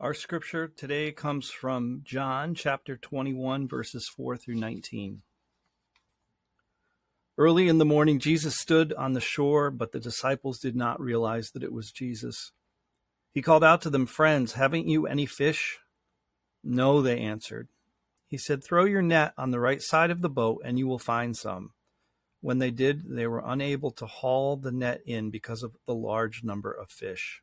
Our scripture today comes from John chapter 21, verses 4 through 19. Early in the morning, Jesus stood on the shore, but the disciples did not realize that it was Jesus. He called out to them, Friends, haven't you any fish? No, they answered. He said, Throw your net on the right side of the boat, and you will find some. When they did, they were unable to haul the net in because of the large number of fish.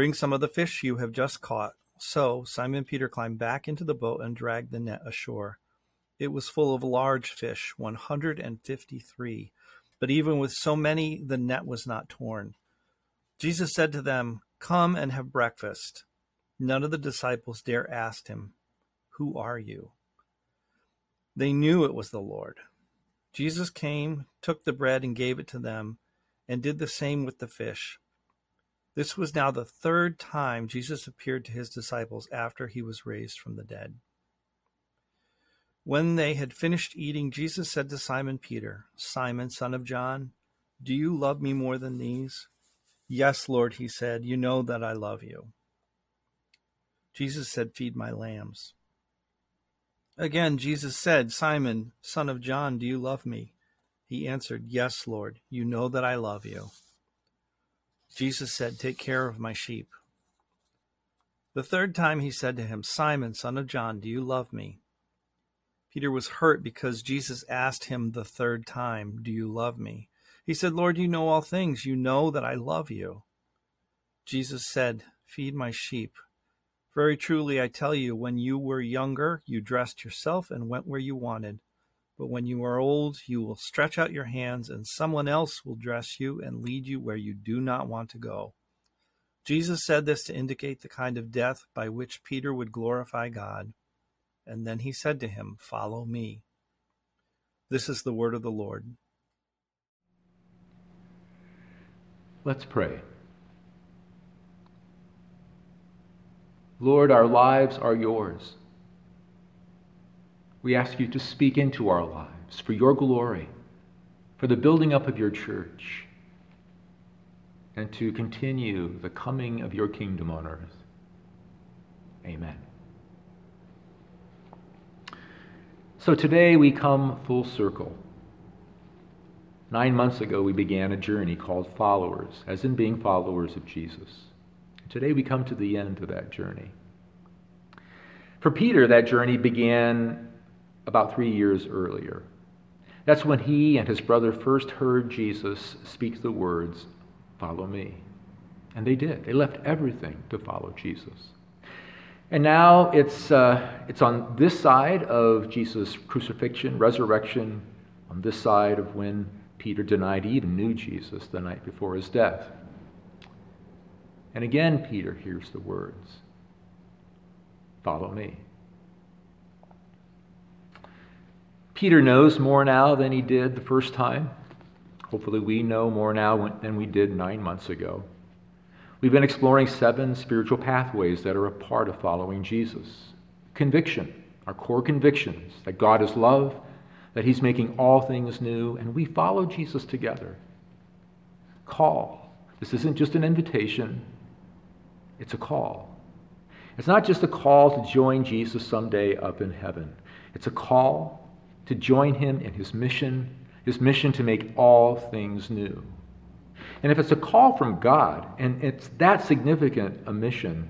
Bring some of the fish you have just caught. So Simon Peter climbed back into the boat and dragged the net ashore. It was full of large fish, 153. But even with so many, the net was not torn. Jesus said to them, Come and have breakfast. None of the disciples dare ask him, Who are you? They knew it was the Lord. Jesus came, took the bread, and gave it to them, and did the same with the fish. This was now the third time Jesus appeared to his disciples after he was raised from the dead. When they had finished eating, Jesus said to Simon Peter, Simon, son of John, do you love me more than these? Yes, Lord, he said, you know that I love you. Jesus said, Feed my lambs. Again, Jesus said, Simon, son of John, do you love me? He answered, Yes, Lord, you know that I love you. Jesus said, Take care of my sheep. The third time he said to him, Simon, son of John, do you love me? Peter was hurt because Jesus asked him the third time, Do you love me? He said, Lord, you know all things. You know that I love you. Jesus said, Feed my sheep. Very truly, I tell you, when you were younger, you dressed yourself and went where you wanted. But when you are old, you will stretch out your hands, and someone else will dress you and lead you where you do not want to go. Jesus said this to indicate the kind of death by which Peter would glorify God. And then he said to him, Follow me. This is the word of the Lord. Let's pray. Lord, our lives are yours. We ask you to speak into our lives for your glory, for the building up of your church, and to continue the coming of your kingdom on earth. Amen. So today we come full circle. Nine months ago, we began a journey called Followers, as in being followers of Jesus. Today we come to the end of that journey. For Peter, that journey began about three years earlier. That's when he and his brother first heard Jesus speak the words, Follow me. And they did. They left everything to follow Jesus. And now it's, uh, it's on this side of Jesus' crucifixion, resurrection, on this side of when Peter denied he even knew Jesus the night before his death. And again, Peter hears the words Follow me. Peter knows more now than he did the first time. Hopefully, we know more now than we did nine months ago. We've been exploring seven spiritual pathways that are a part of following Jesus. Conviction, our core convictions that God is love, that He's making all things new, and we follow Jesus together. Call. This isn't just an invitation, it's a call. It's not just a call to join Jesus someday up in heaven, it's a call to join him in his mission, his mission to make all things new. And if it's a call from God, and it's that significant a mission,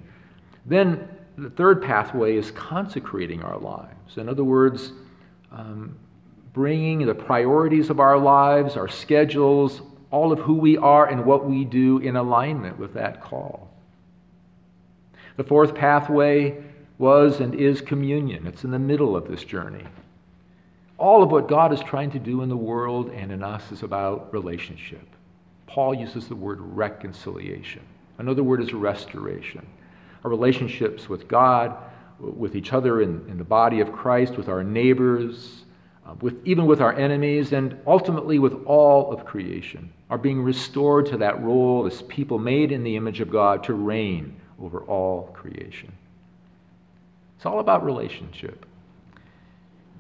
then the third pathway is consecrating our lives. In other words, um, bringing the priorities of our lives, our schedules, all of who we are and what we do in alignment with that call. The fourth pathway was and is communion. It's in the middle of this journey all of what God is trying to do in the world and in us is about relationship. Paul uses the word reconciliation. Another word is restoration. Our relationships with God, with each other in, in the body of Christ, with our neighbors, uh, with, even with our enemies, and ultimately with all of creation, are being restored to that role as people made in the image of God to reign over all creation. It's all about relationship.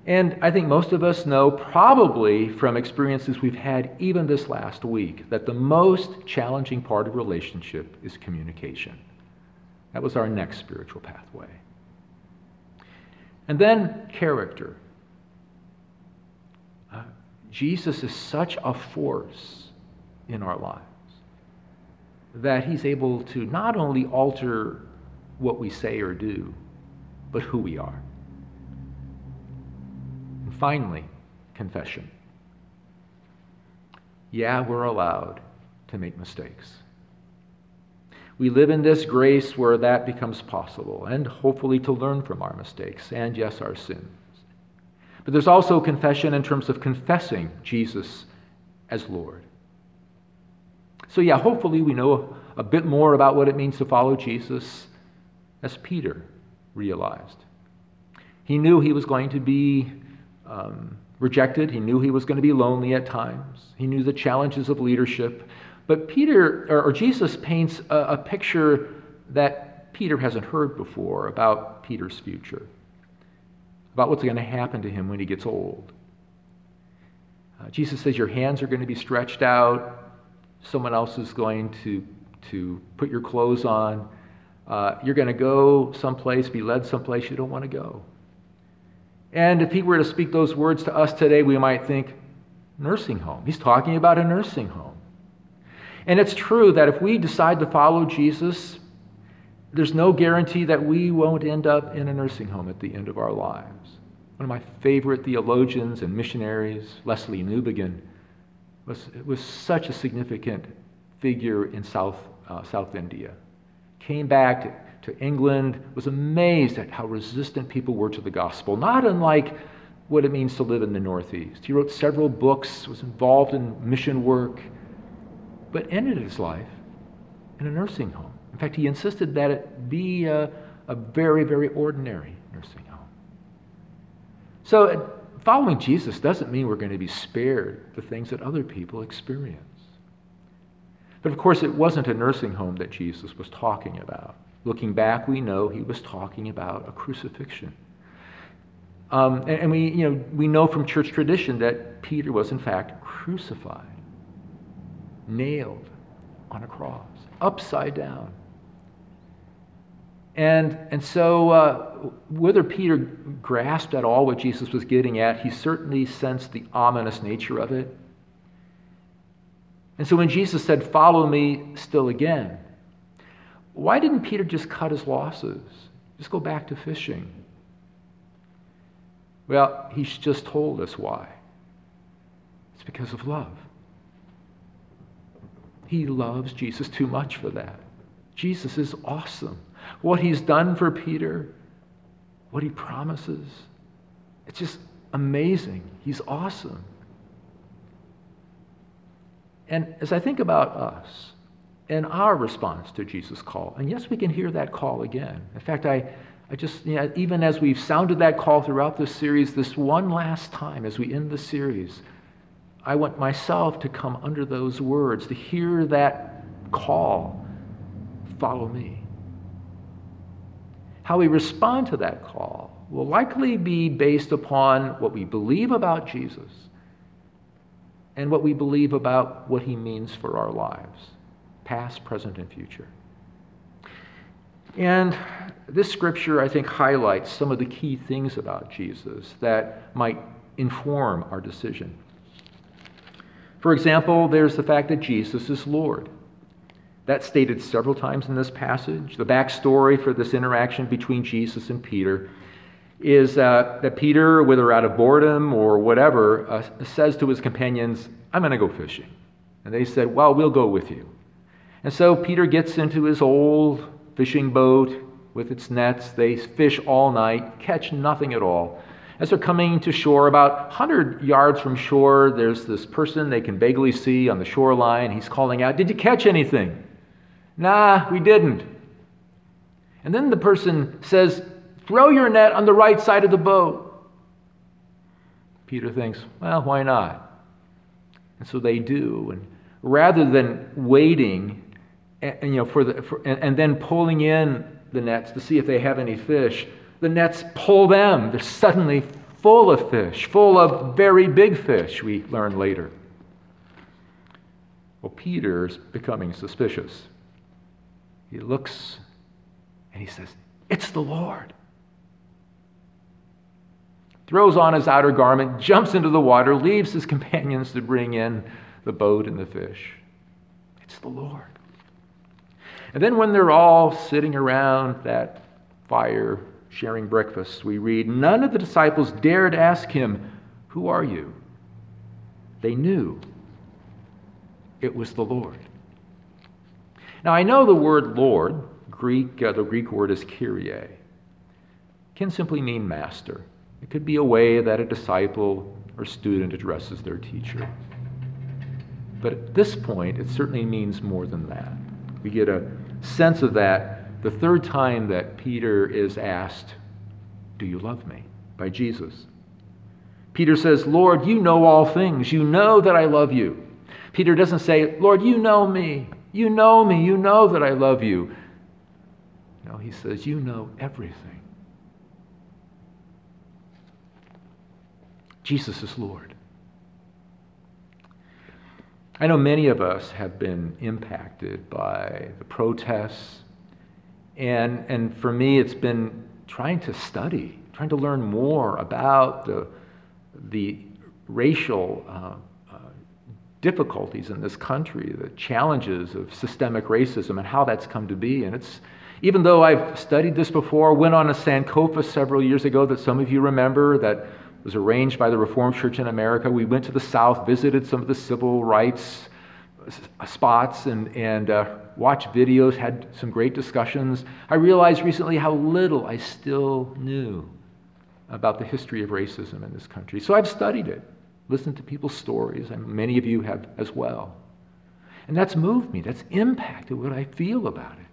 And I think most of us know, probably from experiences we've had even this last week, that the most challenging part of relationship is communication. That was our next spiritual pathway. And then character. Uh, Jesus is such a force in our lives that he's able to not only alter what we say or do, but who we are. Finally, confession. Yeah, we're allowed to make mistakes. We live in this grace where that becomes possible, and hopefully to learn from our mistakes and, yes, our sins. But there's also confession in terms of confessing Jesus as Lord. So, yeah, hopefully we know a bit more about what it means to follow Jesus as Peter realized. He knew he was going to be um, rejected, he knew he was going to be lonely at times, he knew the challenges of leadership. But Peter, or, or Jesus, paints a, a picture that Peter hasn't heard before about Peter's future, about what's going to happen to him when he gets old. Uh, Jesus says, Your hands are going to be stretched out. Someone else is going to, to put your clothes on. Uh, you're going to go someplace, be led someplace you don't want to go. And if he were to speak those words to us today, we might think, nursing home. He's talking about a nursing home. And it's true that if we decide to follow Jesus, there's no guarantee that we won't end up in a nursing home at the end of our lives. One of my favorite theologians and missionaries, Lesslie Newbigin, was, was such a significant figure in South, uh, South India. Came back to, to England, was amazed at how resistant people were to the gospel, not unlike what it means to live in the Northeast. He wrote several books, was involved in mission work but ended his life in a nursing home. In fact, he insisted that it be a, a very, very ordinary nursing home. So, uh, following Jesus doesn't mean we're going to be spared the things that other people experience. But of course, it wasn't a nursing home that Jesus was talking about. Looking back, we know he was talking about a crucifixion. Um, and, and we, you know, we know from church tradition that Peter was, in fact, crucified nailed on a cross, upside down. And, and so, uh, whether Peter grasped at all what Jesus was getting at, he certainly sensed the ominous nature of it. And so, when Jesus said, Follow me still again, why didn't Peter just cut his losses? Just go back to fishing? Well, he's just told us why. It's because of love. He loves Jesus too much for that. Jesus is awesome. What he's done for Peter, what he promises, it's just amazing. He's awesome. And as I think about us and our response to Jesus' call, and yes, we can hear that call again. In fact, I, I just, you know, even as we've sounded that call throughout this series, this one last time as we end the series, I want myself to come under those words, to hear that call follow me. How we respond to that call will likely be based upon what we believe about Jesus and what we believe about what he means for our lives, past, present, and future. And this scripture, I think, highlights some of the key things about Jesus that might inform our decision. For example, there's the fact that Jesus is Lord. That's stated several times in this passage. The backstory for this interaction between Jesus and Peter is uh, that Peter, whether out of boredom or whatever, uh, says to his companions, I'm going to go fishing. And they said, Well, we'll go with you. And so Peter gets into his old fishing boat with its nets. They fish all night, catch nothing at all. As they're coming to shore, about 100 yards from shore, there's this person they can vaguely see on the shoreline. He's calling out, Did you catch anything? Nah, we didn't. And then the person says, Throw your net on the right side of the boat. Peter thinks, well, why not? And so they do. And rather than waiting and, you know, for the, for, and, and then pulling in the nets to see if they have any fish, the nets pull them. They're suddenly full of fish, full of very big fish, we learn later. Well, Peter's becoming suspicious. He looks and he says, It's the Lord. Throws on his outer garment, jumps into the water, leaves his companions to bring in the boat and the fish. It's the Lord. And then, when they're all sitting around that fire sharing breakfast, we read, None of the disciples dared ask him, Who are you? They knew it was the Lord. Now, I know the word Lord, Greek, uh, the Greek word is kyrie, can simply mean master. It could be a way that a disciple or student addresses their teacher. But at this point, it certainly means more than that. We get a sense of that the third time that Peter is asked, Do you love me? by Jesus. Peter says, Lord, you know all things. You know that I love you. Peter doesn't say, Lord, you know me. You know me. You know that I love you. No, he says, You know everything. Jesus is Lord. I know many of us have been impacted by the protests, and, and for me, it's been trying to study, trying to learn more about the, the racial uh, uh, difficulties in this country, the challenges of systemic racism, and how that's come to be. And it's, even though I've studied this before, went on a Sankofa several years ago that some of you remember that was arranged by the Reformed Church in America. We went to the South, visited some of the civil rights spots, and, and uh, watched videos, had some great discussions. I realized recently how little I still knew about the history of racism in this country. So I've studied it, listened to people's stories, and many of you have as well. And that's moved me, that's impacted what I feel about it.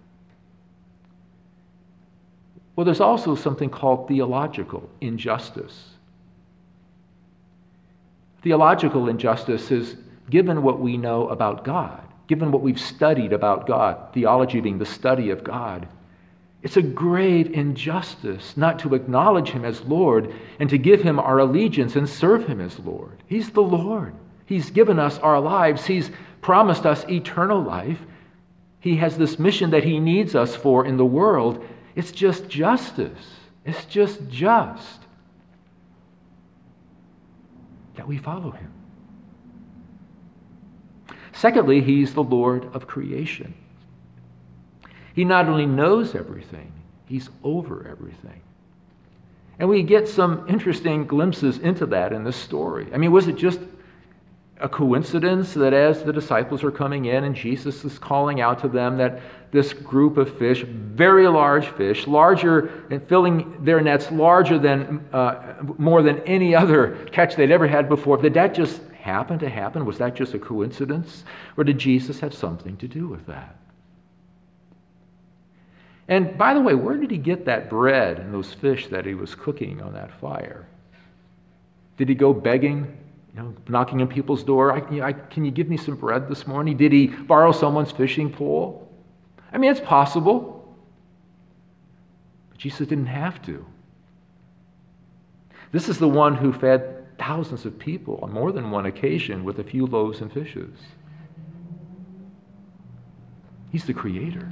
Well, there's also something called theological injustice. Theological injustice is given what we know about God, given what we've studied about God, theology being the study of God. It's a grave injustice not to acknowledge Him as Lord and to give Him our allegiance and serve Him as Lord. He's the Lord. He's given us our lives, He's promised us eternal life. He has this mission that He needs us for in the world. It's just justice. It's just just that we follow him. Secondly, he's the Lord of creation. He not only knows everything, he's over everything. And we get some interesting glimpses into that in this story. I mean, was it just a coincidence that as the disciples are coming in and Jesus is calling out to them that this group of fish, very large fish, larger and filling their nets larger than uh, more than any other catch they'd ever had before, did that just happen to happen? Was that just a coincidence? Or did Jesus have something to do with that? And by the way, where did he get that bread and those fish that he was cooking on that fire? Did he go begging you know, knocking on people's door. I, I, can you give me some bread this morning? Did he borrow someone's fishing pole? I mean, it's possible. But Jesus didn't have to. This is the one who fed thousands of people on more than one occasion with a few loaves and fishes. He's the creator.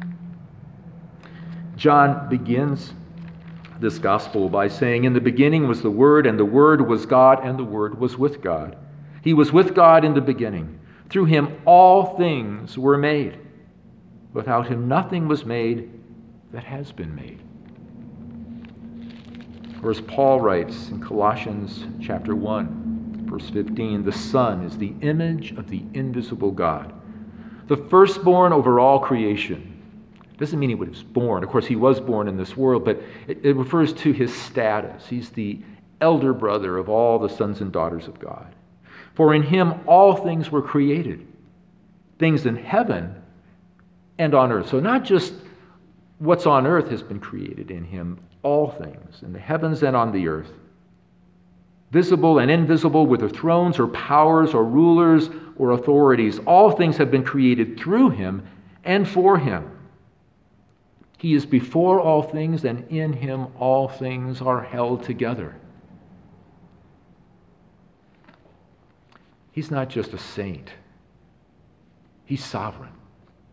John begins this gospel by saying, In the beginning was the Word, and the Word was God, and the Word was with God. He was with God in the beginning. Through him all things were made. Without him nothing was made that has been made. Or as Paul writes in Colossians chapter 1, verse 15, the Son is the image of the invisible God, the firstborn over all creation. Doesn't mean he was born. Of course, he was born in this world, but it, it refers to his status. He's the elder brother of all the sons and daughters of God. For in him all things were created, things in heaven and on earth. So, not just What's on earth has been created in him, all things, in the heavens and on the earth, visible and invisible, whether thrones or powers or rulers or authorities. All things have been created through him and for him. He is before all things, and in him all things are held together. He's not just a saint, he's sovereign.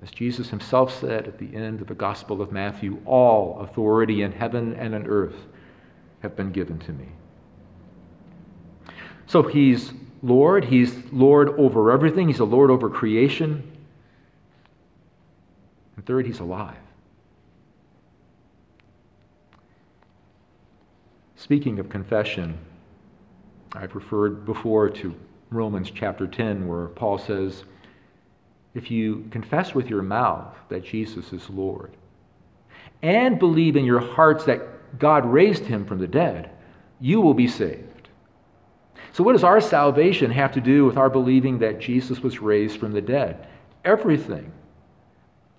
As Jesus himself said at the end of the Gospel of Matthew, all authority in heaven and on earth have been given to me. So he's Lord, he's Lord over everything, he's a Lord over creation. And third, he's alive. Speaking of confession, I've referred before to Romans chapter 10, where Paul says, If you confess with your mouth that Jesus is Lord and believe in your hearts that God raised him from the dead, you will be saved. So, what does our salvation have to do with our believing that Jesus was raised from the dead? Everything.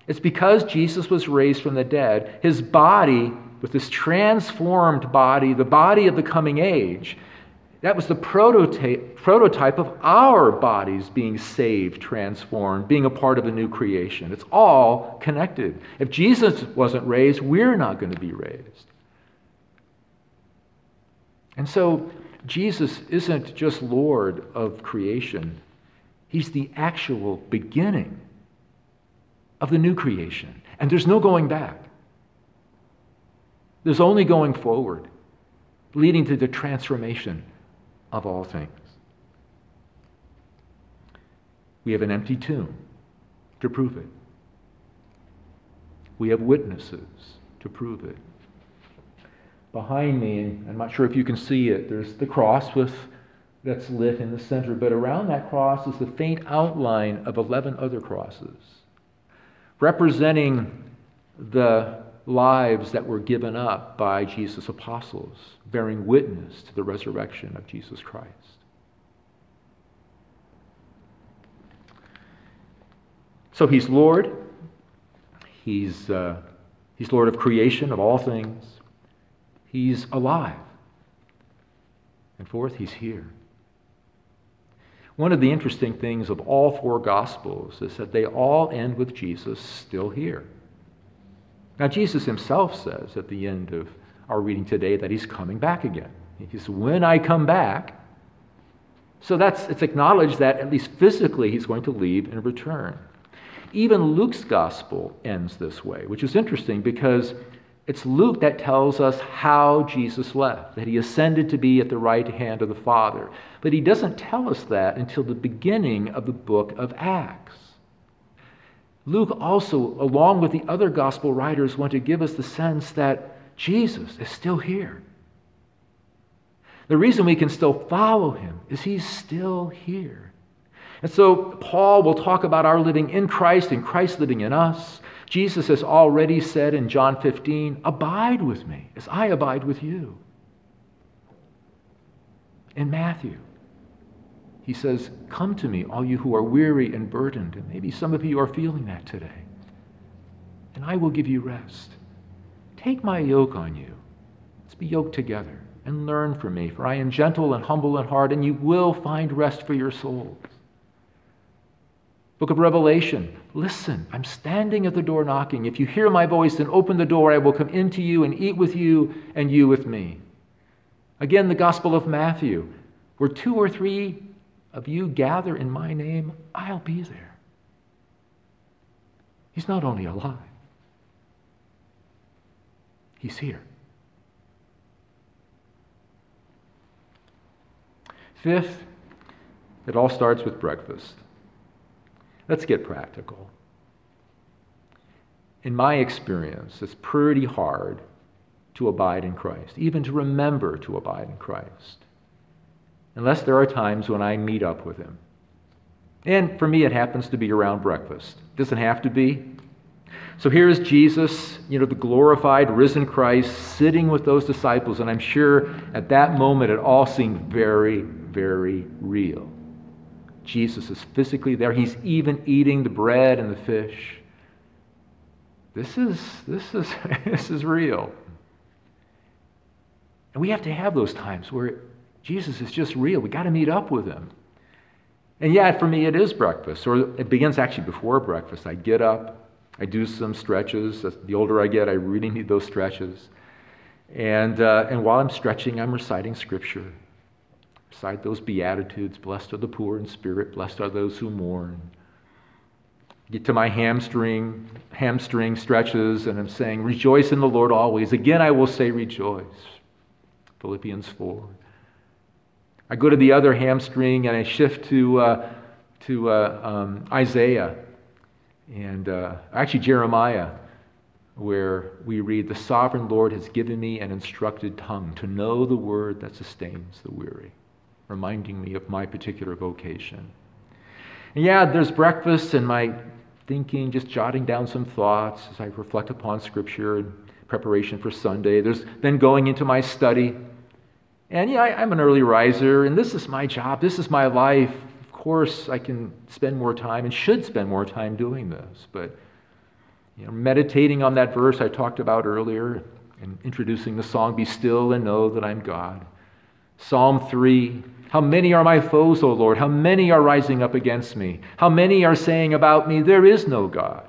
It's because Jesus was raised from the dead, his body, with this transformed body, the body of the coming age, that was the prototype, prototype of our bodies being saved, transformed, being a part of a new creation. It's all connected. If Jesus wasn't raised, we're not going to be raised. And so, Jesus isn't just Lord of creation, He's the actual beginning of the new creation. And there's no going back, there's only going forward, leading to the transformation of all things. We have an empty tomb to prove it. We have witnesses to prove it. Behind me, I'm not sure if you can see it, there's the cross with that's lit in the center, but around that cross is the faint outline of 11 other crosses, representing the lives that were given up by Jesus' apostles, bearing witness to the resurrection of Jesus Christ. So he's Lord. He's, uh, he's Lord of creation, of all things. He's alive. And fourth, he's here. One of the interesting things of all four Gospels is that they all end with Jesus still here. Now, Jesus himself says at the end of our reading today that he's coming back again. He says, When I come back, so that's it's acknowledged that at least physically he's going to leave and return. Even Luke's gospel ends this way, which is interesting because it's Luke that tells us how Jesus left, that he ascended to be at the right hand of the Father. But he doesn't tell us that until the beginning of the book of Acts. Luke also, along with the other gospel writers, want to give us the sense that Jesus is still here. The reason we can still follow him is he's still here. And so Paul will talk about our living in Christ and Christ living in us. Jesus has already said in John 15, Abide with me as I abide with you. In Matthew, he says, Come to me, all you who are weary and burdened. And maybe some of you are feeling that today. And I will give you rest. Take my yoke on you. Let's be yoked together and learn from me, for I am gentle and humble in heart, and you will find rest for your souls. Book of Revelation, listen, I'm standing at the door knocking. If you hear my voice and open the door, I will come into you and eat with you, and you with me. Again, the Gospel of Matthew, where two or three of you gather in my name, I'll be there. He's not only alive, he's here. Fifth, it all starts with breakfast. Let's get practical. In my experience, it's pretty hard to abide in Christ, even to remember to abide in Christ unless there are times when I meet up with him. And for me, it happens to be around breakfast. Doesn't have to be. So here is Jesus, you know, the glorified, risen Christ, sitting with those disciples, and I'm sure at that moment it all seemed very, very real. Jesus is physically there. He's even eating the bread and the fish. this is, this is, this is real. And we have to have those times where Jesus is just real. We got to meet up with him. And yeah, for me, it is breakfast, or it begins actually before breakfast. I get up, I do some stretches. The older I get, I really need those stretches. And, uh, and while I'm stretching, I'm reciting scripture. Recite those Beatitudes Blessed are the poor in spirit, blessed are those who mourn. Get to my hamstring, hamstring stretches, and I'm saying, Rejoice in the Lord always. Again, I will say, Rejoice. Philippians 4. I go to the other hamstring and I shift to, uh, to uh, um, Isaiah and uh, actually Jeremiah, where we read, The sovereign Lord has given me an instructed tongue to know the word that sustains the weary, reminding me of my particular vocation. And yeah, there's breakfast and my thinking, just jotting down some thoughts as I reflect upon Scripture and preparation for Sunday. There's then going into my study and yeah, I, am an early riser, and this is my job, this is my life. Of course, I can spend more time and should spend more time doing this. But you know, meditating on that verse I talked about earlier and introducing the song, Be Still and Know That I'm God. Psalm 3 How many are my foes, O Lord? How many are rising up against me? How many are saying about me, There is no God?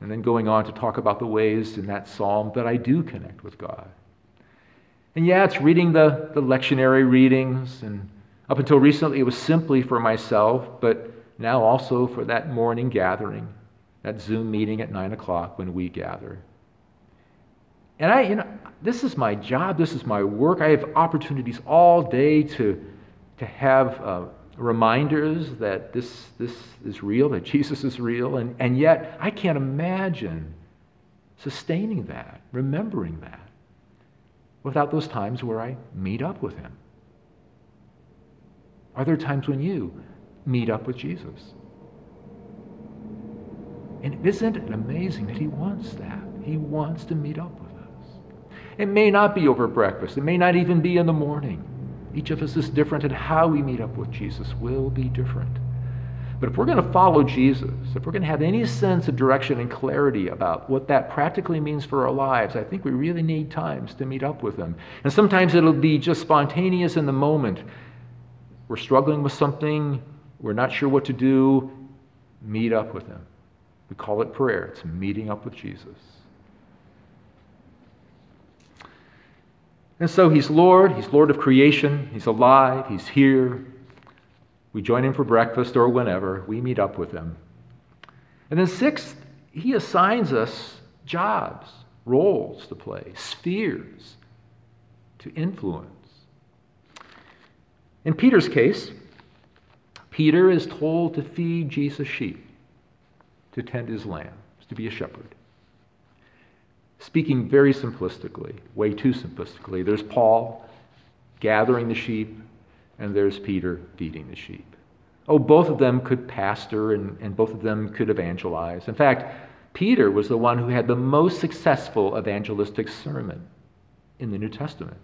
And then going on to talk about the ways in that psalm that I do connect with God. And yeah, it's reading the, the lectionary readings. And up until recently, it was simply for myself, but now also for that morning gathering, that Zoom meeting at 9 o'clock when we gather. And I, you know, this is my job, this is my work. I have opportunities all day to, to have uh, reminders that this, this is real, that Jesus is real. And, and yet, I can't imagine sustaining that, remembering that without those times where I meet up with him? Are there times when you meet up with Jesus? And isn't it amazing that he wants that? He wants to meet up with us. It may not be over breakfast, it may not even be in the morning. Each of us is different, and how we meet up with Jesus will be different. But if we're going to follow Jesus, if we're going to have any sense of direction and clarity about what that practically means for our lives, I think we really need times to meet up with Him. And sometimes it'll be just spontaneous in the moment. We're struggling with something, we're not sure what to do, meet up with Him. We call it prayer, it's meeting up with Jesus. And so He's Lord, He's Lord of creation, He's alive, He's here. We join him for breakfast or whenever. We meet up with him. And then, sixth, he assigns us jobs, roles to play, spheres to influence. In Peter's case, Peter is told to feed Jesus' sheep, to tend his lambs, to be a shepherd. Speaking very simplistically, way too simplistically, there's Paul gathering the sheep, and there's Peter feeding the sheep. Oh, both of them could pastor and, and both of them could evangelize. In fact, Peter was the one who had the most successful evangelistic sermon in the New Testament.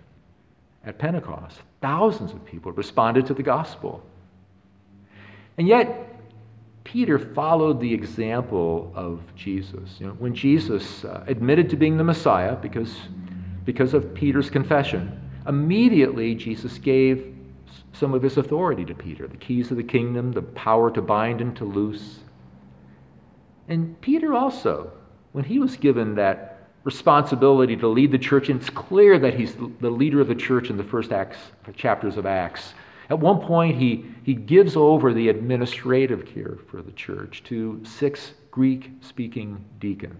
At Pentecost, thousands of people responded to the gospel. And yet, Peter followed the example of Jesus. You know, when Jesus uh, admitted to being the Messiah because, because of Peter's confession, immediately Jesus gave some of his authority to Peter the keys of the kingdom, the power to bind and to loose. And Peter also, when he was given that responsibility to lead the church, and it's clear that he's the leader of the church in the first Acts, chapters of Acts. At one point, he, he gives over the administrative care for the church to six Greek speaking deacons.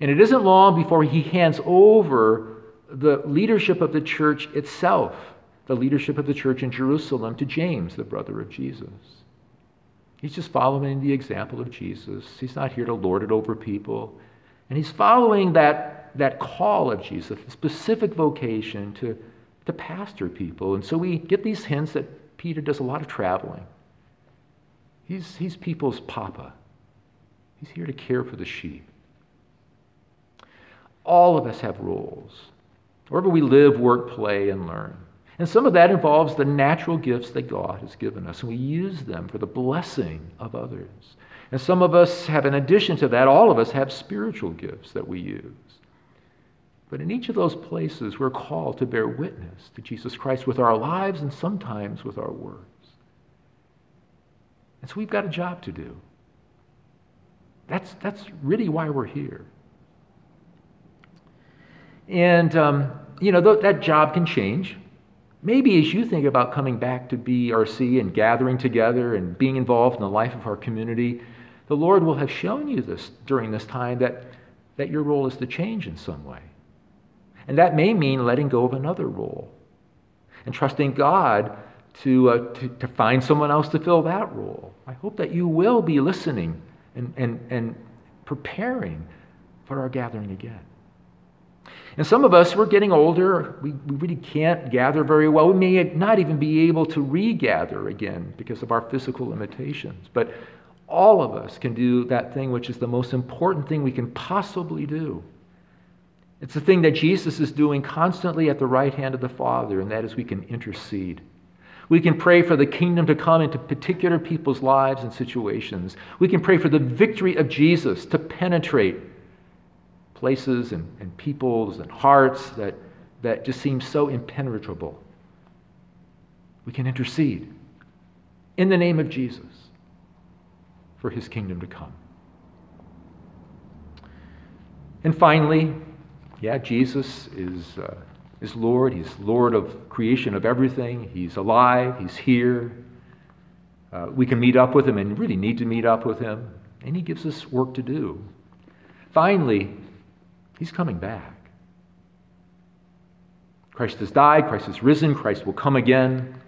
And it isn't long before he hands over the leadership of the church itself the leadership of the church in Jerusalem to James, the brother of Jesus. He's just following the example of Jesus. He's not here to lord it over people. And he's following that, that call of Jesus, the specific vocation to, to pastor people. And so we get these hints that Peter does a lot of traveling. He's, he's people's papa, he's here to care for the sheep. All of us have roles. Wherever we live, work, play, and learn. And some of that involves the natural gifts that God has given us, and we use them for the blessing of others. And some of us have, in addition to that, all of us have spiritual gifts that we use. But in each of those places, we're called to bear witness to Jesus Christ with our lives and sometimes with our words. And so we've got a job to do. That's, that's really why we're here. And, um, you know, th- that job can change. Maybe as you think about coming back to BRC and gathering together and being involved in the life of our community, the Lord will have shown you this during this time that, that your role is to change in some way. And that may mean letting go of another role and trusting God to, uh, to, to, find someone else to fill that role. I hope that you will be listening and, and, and preparing for our gathering again. And some of us, we're getting older. We, we really can't gather very well. We may not even be able to regather again because of our physical limitations. But all of us can do that thing which is the most important thing we can possibly do. It's the thing that Jesus is doing constantly at the right hand of the Father, and that is we can intercede. We can pray for the kingdom to come into particular people's lives and situations. We can pray for the victory of Jesus to penetrate places and, and peoples and hearts that, that just seem so impenetrable. We can intercede in the name of Jesus for his kingdom to come. And finally, yeah, Jesus is, uh, is Lord. He's Lord of creation of everything. He's alive. He's here. Uh, we can meet up with him and really need to meet up with him. And he gives us work to do. Finally, He's coming back. Christ has died, Christ has risen, Christ will come again.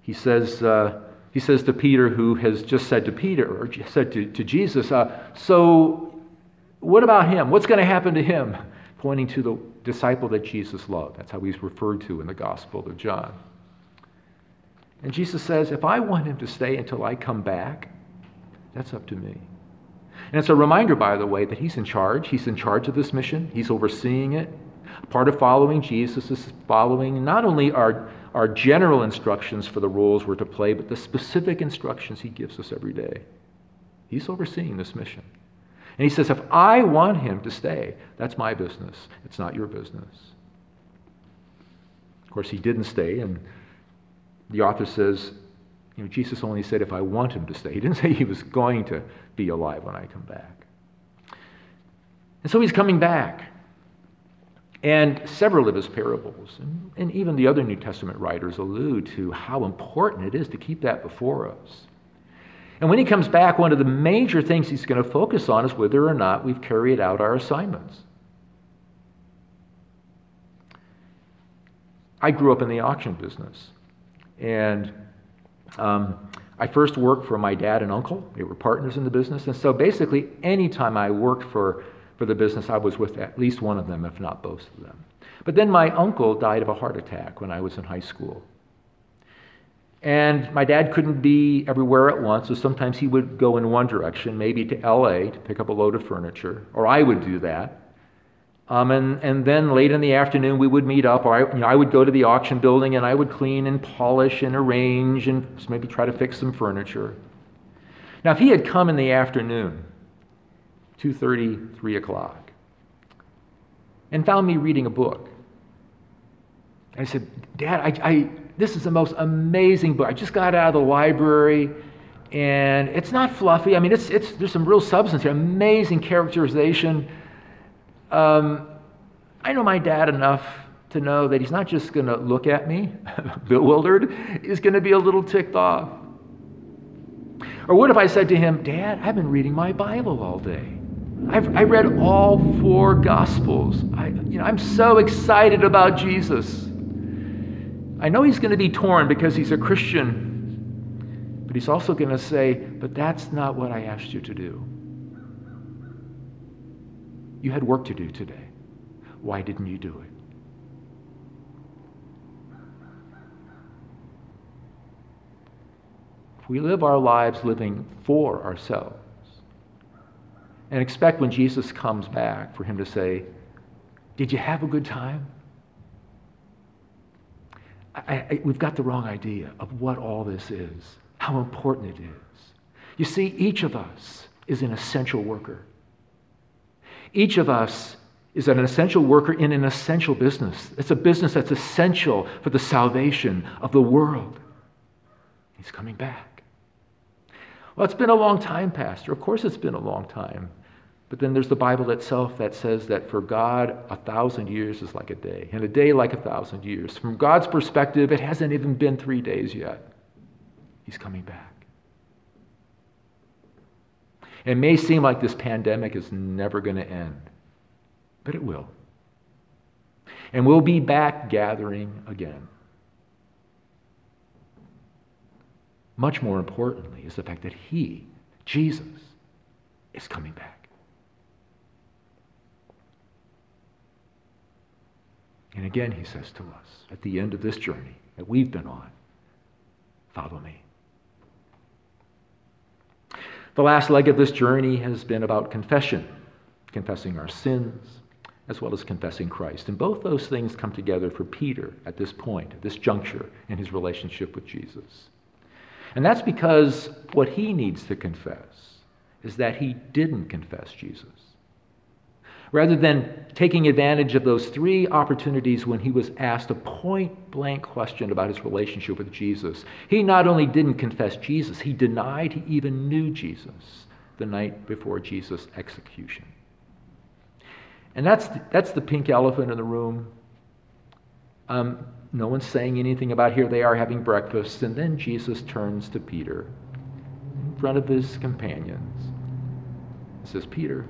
He says, uh, he says to Peter, who has just said to Peter, or said to, to Jesus, uh, So, what about him? What's going to happen to him? Pointing to the disciple that Jesus loved. That's how he's referred to in the Gospel of John. And Jesus says, If I want him to stay until I come back, that's up to me. And it's a reminder, by the way, that he's in charge. He's in charge of this mission, he's overseeing it. Part of following Jesus is following not only our, our general instructions for the roles we're to play, but the specific instructions he gives us every day. He's overseeing this mission. And he says, if I want him to stay, that's my business. It's not your business. Of course, he didn't stay, and the author says, you know, Jesus only said, if I want him to stay. He didn't say he was going to be alive when I come back. And so he's coming back. And several of his parables, and, and even the other New Testament writers, allude to how important it is to keep that before us. And when he comes back, one of the major things he's going to focus on is whether or not we've carried out our assignments. I grew up in the auction business. And um, I first worked for my dad and uncle. They were partners in the business. And so basically, anytime I worked for, for the business, I was with at least one of them, if not both of them. But then my uncle died of a heart attack when I was in high school. And my dad couldn't be everywhere at once, so sometimes he would go in one direction, maybe to LA to pick up a load of furniture, or I would do that. Um, and, and then late in the afternoon, we would meet up, or I, you know, I would go to the auction building and I would clean and polish and arrange and maybe try to fix some furniture. Now, if he had come in the afternoon, 2.30, 3 o'clock, and found me reading a book, I said, Dad, I, I, this is the most amazing book. I just got out of the library and it's not fluffy. I mean, it's, it's, there's some real substance here, amazing characterization um, I know my dad enough to know that he's not just going to look at me bewildered, he's going to be a little ticked off. Or what if I said to him, Dad, I've been reading my Bible all day. I've I read all four Gospels. I, you know, I'm so excited about Jesus. I know he's going to be torn because he's a Christian, but he's also going to say, But that's not what I asked you to do. You had work to do today. Why didn't you do it? If we live our lives living for ourselves and expect when Jesus comes back for him to say, Did you have a good time? I, I, we've got the wrong idea of what all this is, how important it is. You see, each of us is an essential worker. Each of us is an essential worker in an essential business. It's a business that's essential for the salvation of the world. He's coming back. Well, it's been a long time, Pastor. Of course, it's been a long time. But then there's the Bible itself that says that for God, a thousand years is like a day, and a day like a thousand years. From God's perspective, it hasn't even been three days yet. He's coming back. It may seem like this pandemic is never going to end, but it will. And we'll be back gathering again. Much more importantly is the fact that He, Jesus, is coming back. And again, He says to us at the end of this journey that we've been on follow me. The last leg of this journey has been about confession, confessing our sins, as well as confessing Christ. And both those things come together for Peter at this point, at this juncture in his relationship with Jesus. And that's because what he needs to confess is that he didn't confess Jesus. Rather than taking advantage of those three opportunities when he was asked a point blank question about his relationship with Jesus, he not only didn't confess Jesus, he denied he even knew Jesus the night before Jesus' execution. And that's the, that's the pink elephant in the room. Um, no one's saying anything about here they are having breakfast. And then Jesus turns to Peter in front of his companions and says, Peter,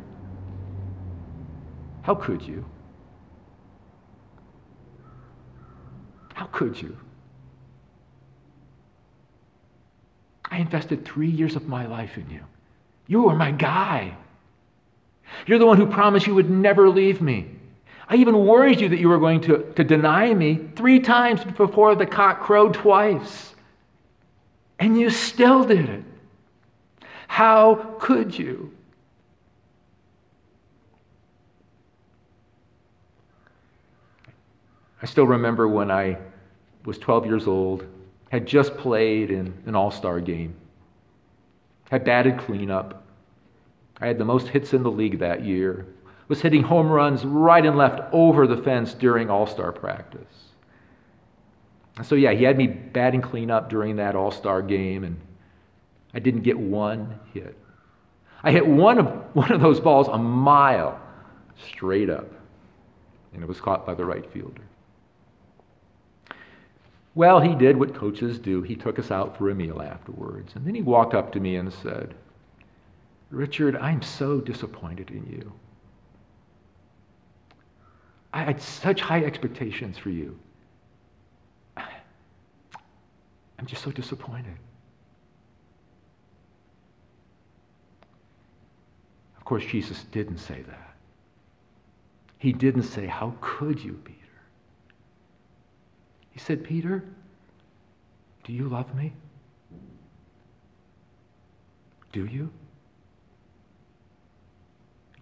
how could you? How could you? I invested three years of my life in you. You were my guy. You're the one who promised you would never leave me. I even worried you that you were going to, to deny me three times before the cock crowed twice. And you still did it. How could you? I still remember when I was 12 years old, had just played in an all star game, had batted cleanup. I had the most hits in the league that year, was hitting home runs right and left over the fence during all star practice. so, yeah, he had me batting cleanup during that all star game, and I didn't get one hit. I hit one of, one of those balls a mile straight up, and it was caught by the right fielder. Well, he did what coaches do. He took us out for a meal afterwards. And then he walked up to me and said, Richard, I'm so disappointed in you. I had such high expectations for you. I'm just so disappointed. Of course, Jesus didn't say that. He didn't say, How could you, Peter? He said, Peter, do you love me? Do you?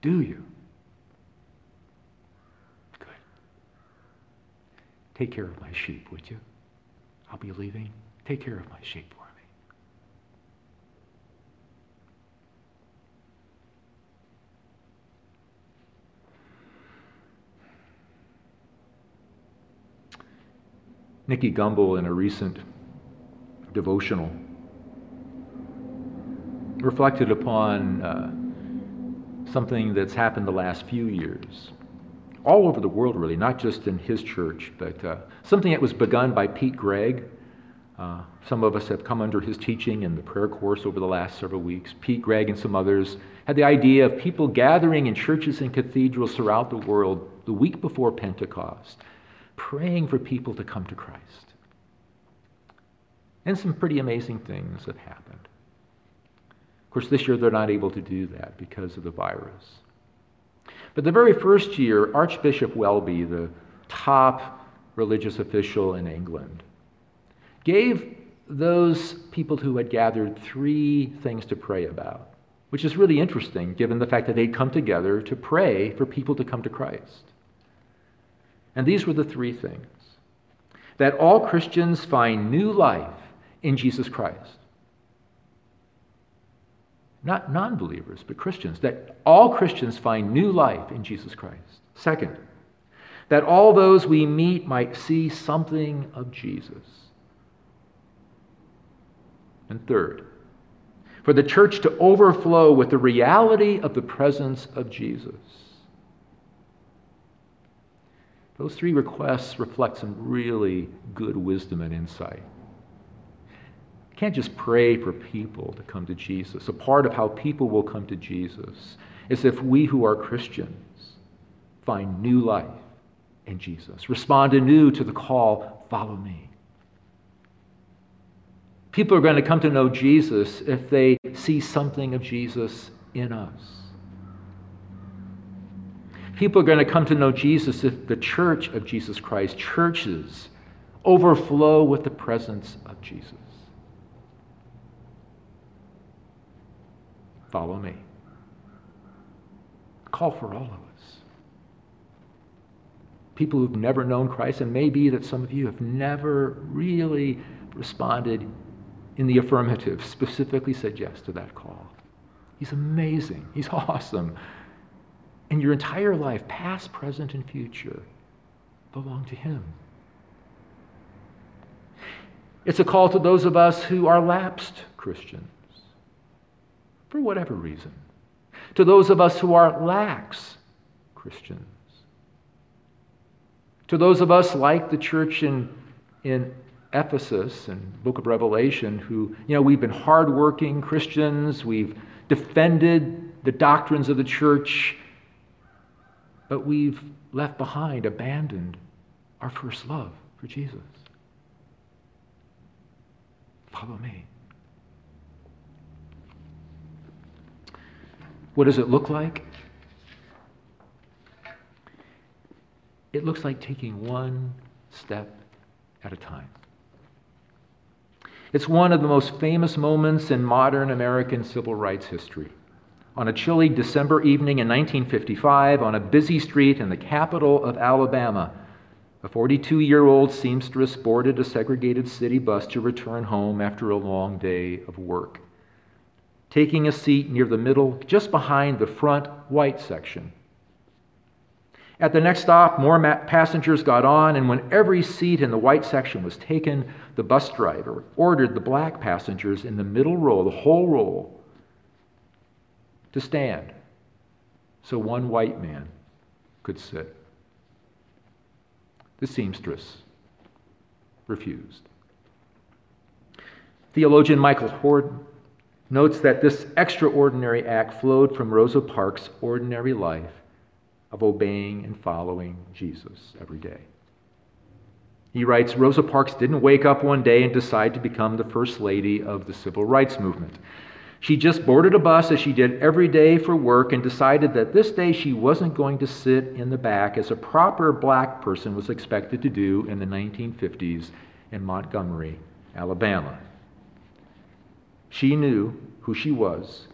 Do you? Good. Take care of my sheep, would you? I'll be leaving. Take care of my sheep Nicky Gumbel, in a recent devotional, reflected upon uh, something that's happened the last few years, all over the world, really, not just in his church, but uh, something that was begun by Pete Greig. Uh, some of us have come under his teaching in the prayer course over the last several weeks. Pete Greig and some others had the idea of people gathering in churches and cathedrals throughout the world the week before Pentecost praying for people to come to Christ. And some pretty amazing things have happened. Of course, this year they're not able to do that because of the virus. But the very first year, Archbishop Welby, the top religious official in England, gave those people who had gathered three things to pray about, which is really interesting given the fact that they'd come together to pray for people to come to Christ. And these were the three things that all Christians find new life in Jesus Christ. not non believers, but Christians, that all Christians find new life in Jesus Christ. Second, that all those we meet might see something of Jesus. And third, for the church to overflow with the reality of the presence of Jesus. Those three requests reflect some really good wisdom and insight. You can't just pray for people to come to Jesus. A part of how people will come to Jesus is if we who are Christians find new life in Jesus, respond anew to the call, follow me. People are going to come to know Jesus if they see something of Jesus in us. People are going to come to know Jesus if the church of Jesus Christ, churches, overflow with the presence of Jesus. Follow me. Call for all of us. People who've never known Christ, and maybe that some of you have never really responded in the affirmative, specifically said yes to that call. He's amazing. He's awesome. And your entire life, past, present, and future, belong to Him. It's a call to those of us who are lapsed Christians, for whatever reason. To those of us who are lax Christians. To those of us like the church in, in Ephesus and book of Revelation who, you know, we've been hardworking Christians, we've defended the doctrines of the church, but we've left behind, abandoned our first love for Jesus. Follow me. What does it look like? It looks like taking one step at a time. It's one of the most famous moments in modern American civil rights history. On a chilly December evening in 1955, on a busy street in the capital of Alabama, a 42 year old seamstress boarded a segregated city bus to return home after a long day of work. Taking a seat near the middle, just behind the front white section, at the next stop, more passengers got on, and when every seat in the white section was taken, the bus driver ordered the black passengers in the middle row, the whole row, to stand so one white man could sit. The seamstress refused. Theologian Michael Horton notes that this extraordinary act flowed from Rosa Parks' ordinary life of obeying and following Jesus every day. He writes Rosa Parks didn't wake up one day and decide to become the first lady of the civil rights movement. She just boarded a bus as she did every day for work and decided that this day she wasn't going to sit in the back as a proper black person was expected to do in the 1950s in Montgomery, Alabama. She knew who she was,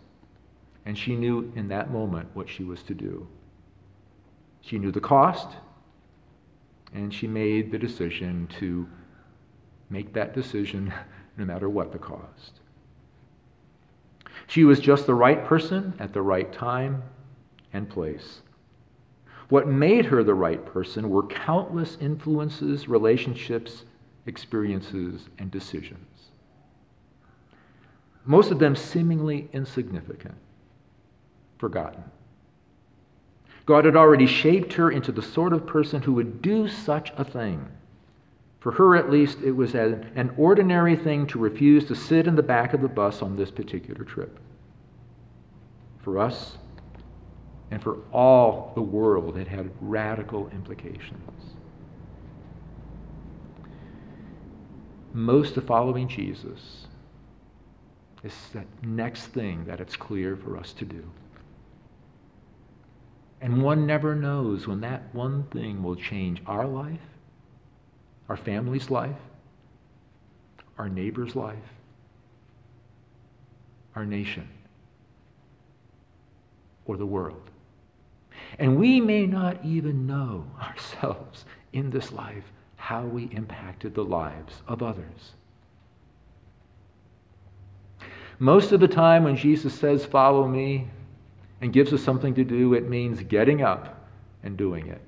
and she knew in that moment what she was to do. She knew the cost, and she made the decision to make that decision no matter what the cost. She was just the right person at the right time and place. What made her the right person were countless influences, relationships, experiences, and decisions. Most of them seemingly insignificant, forgotten. God had already shaped her into the sort of person who would do such a thing. For her, at least, it was an ordinary thing to refuse to sit in the back of the bus on this particular trip. For us, and for all the world, it had radical implications. Most of following Jesus is that next thing that it's clear for us to do. And one never knows when that one thing will change our life, our family's life, our neighbor's life, our nation, or the world. And we may not even know ourselves in this life how we impacted the lives of others. Most of the time, when Jesus says, Follow me, and gives us something to do, it means getting up and doing it.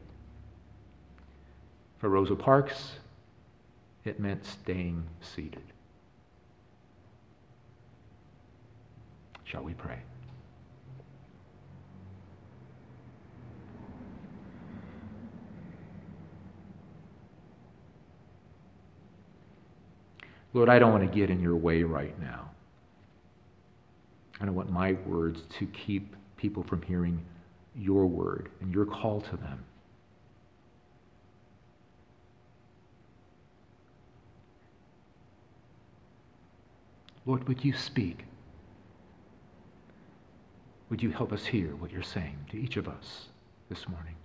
For Rosa Parks, it meant staying seated. Shall we pray? Lord, I don't want to get in your way right now. I don't want my words to keep people from hearing your word and your call to them. Lord, would you speak? Would you help us hear what you're saying to each of us this morning?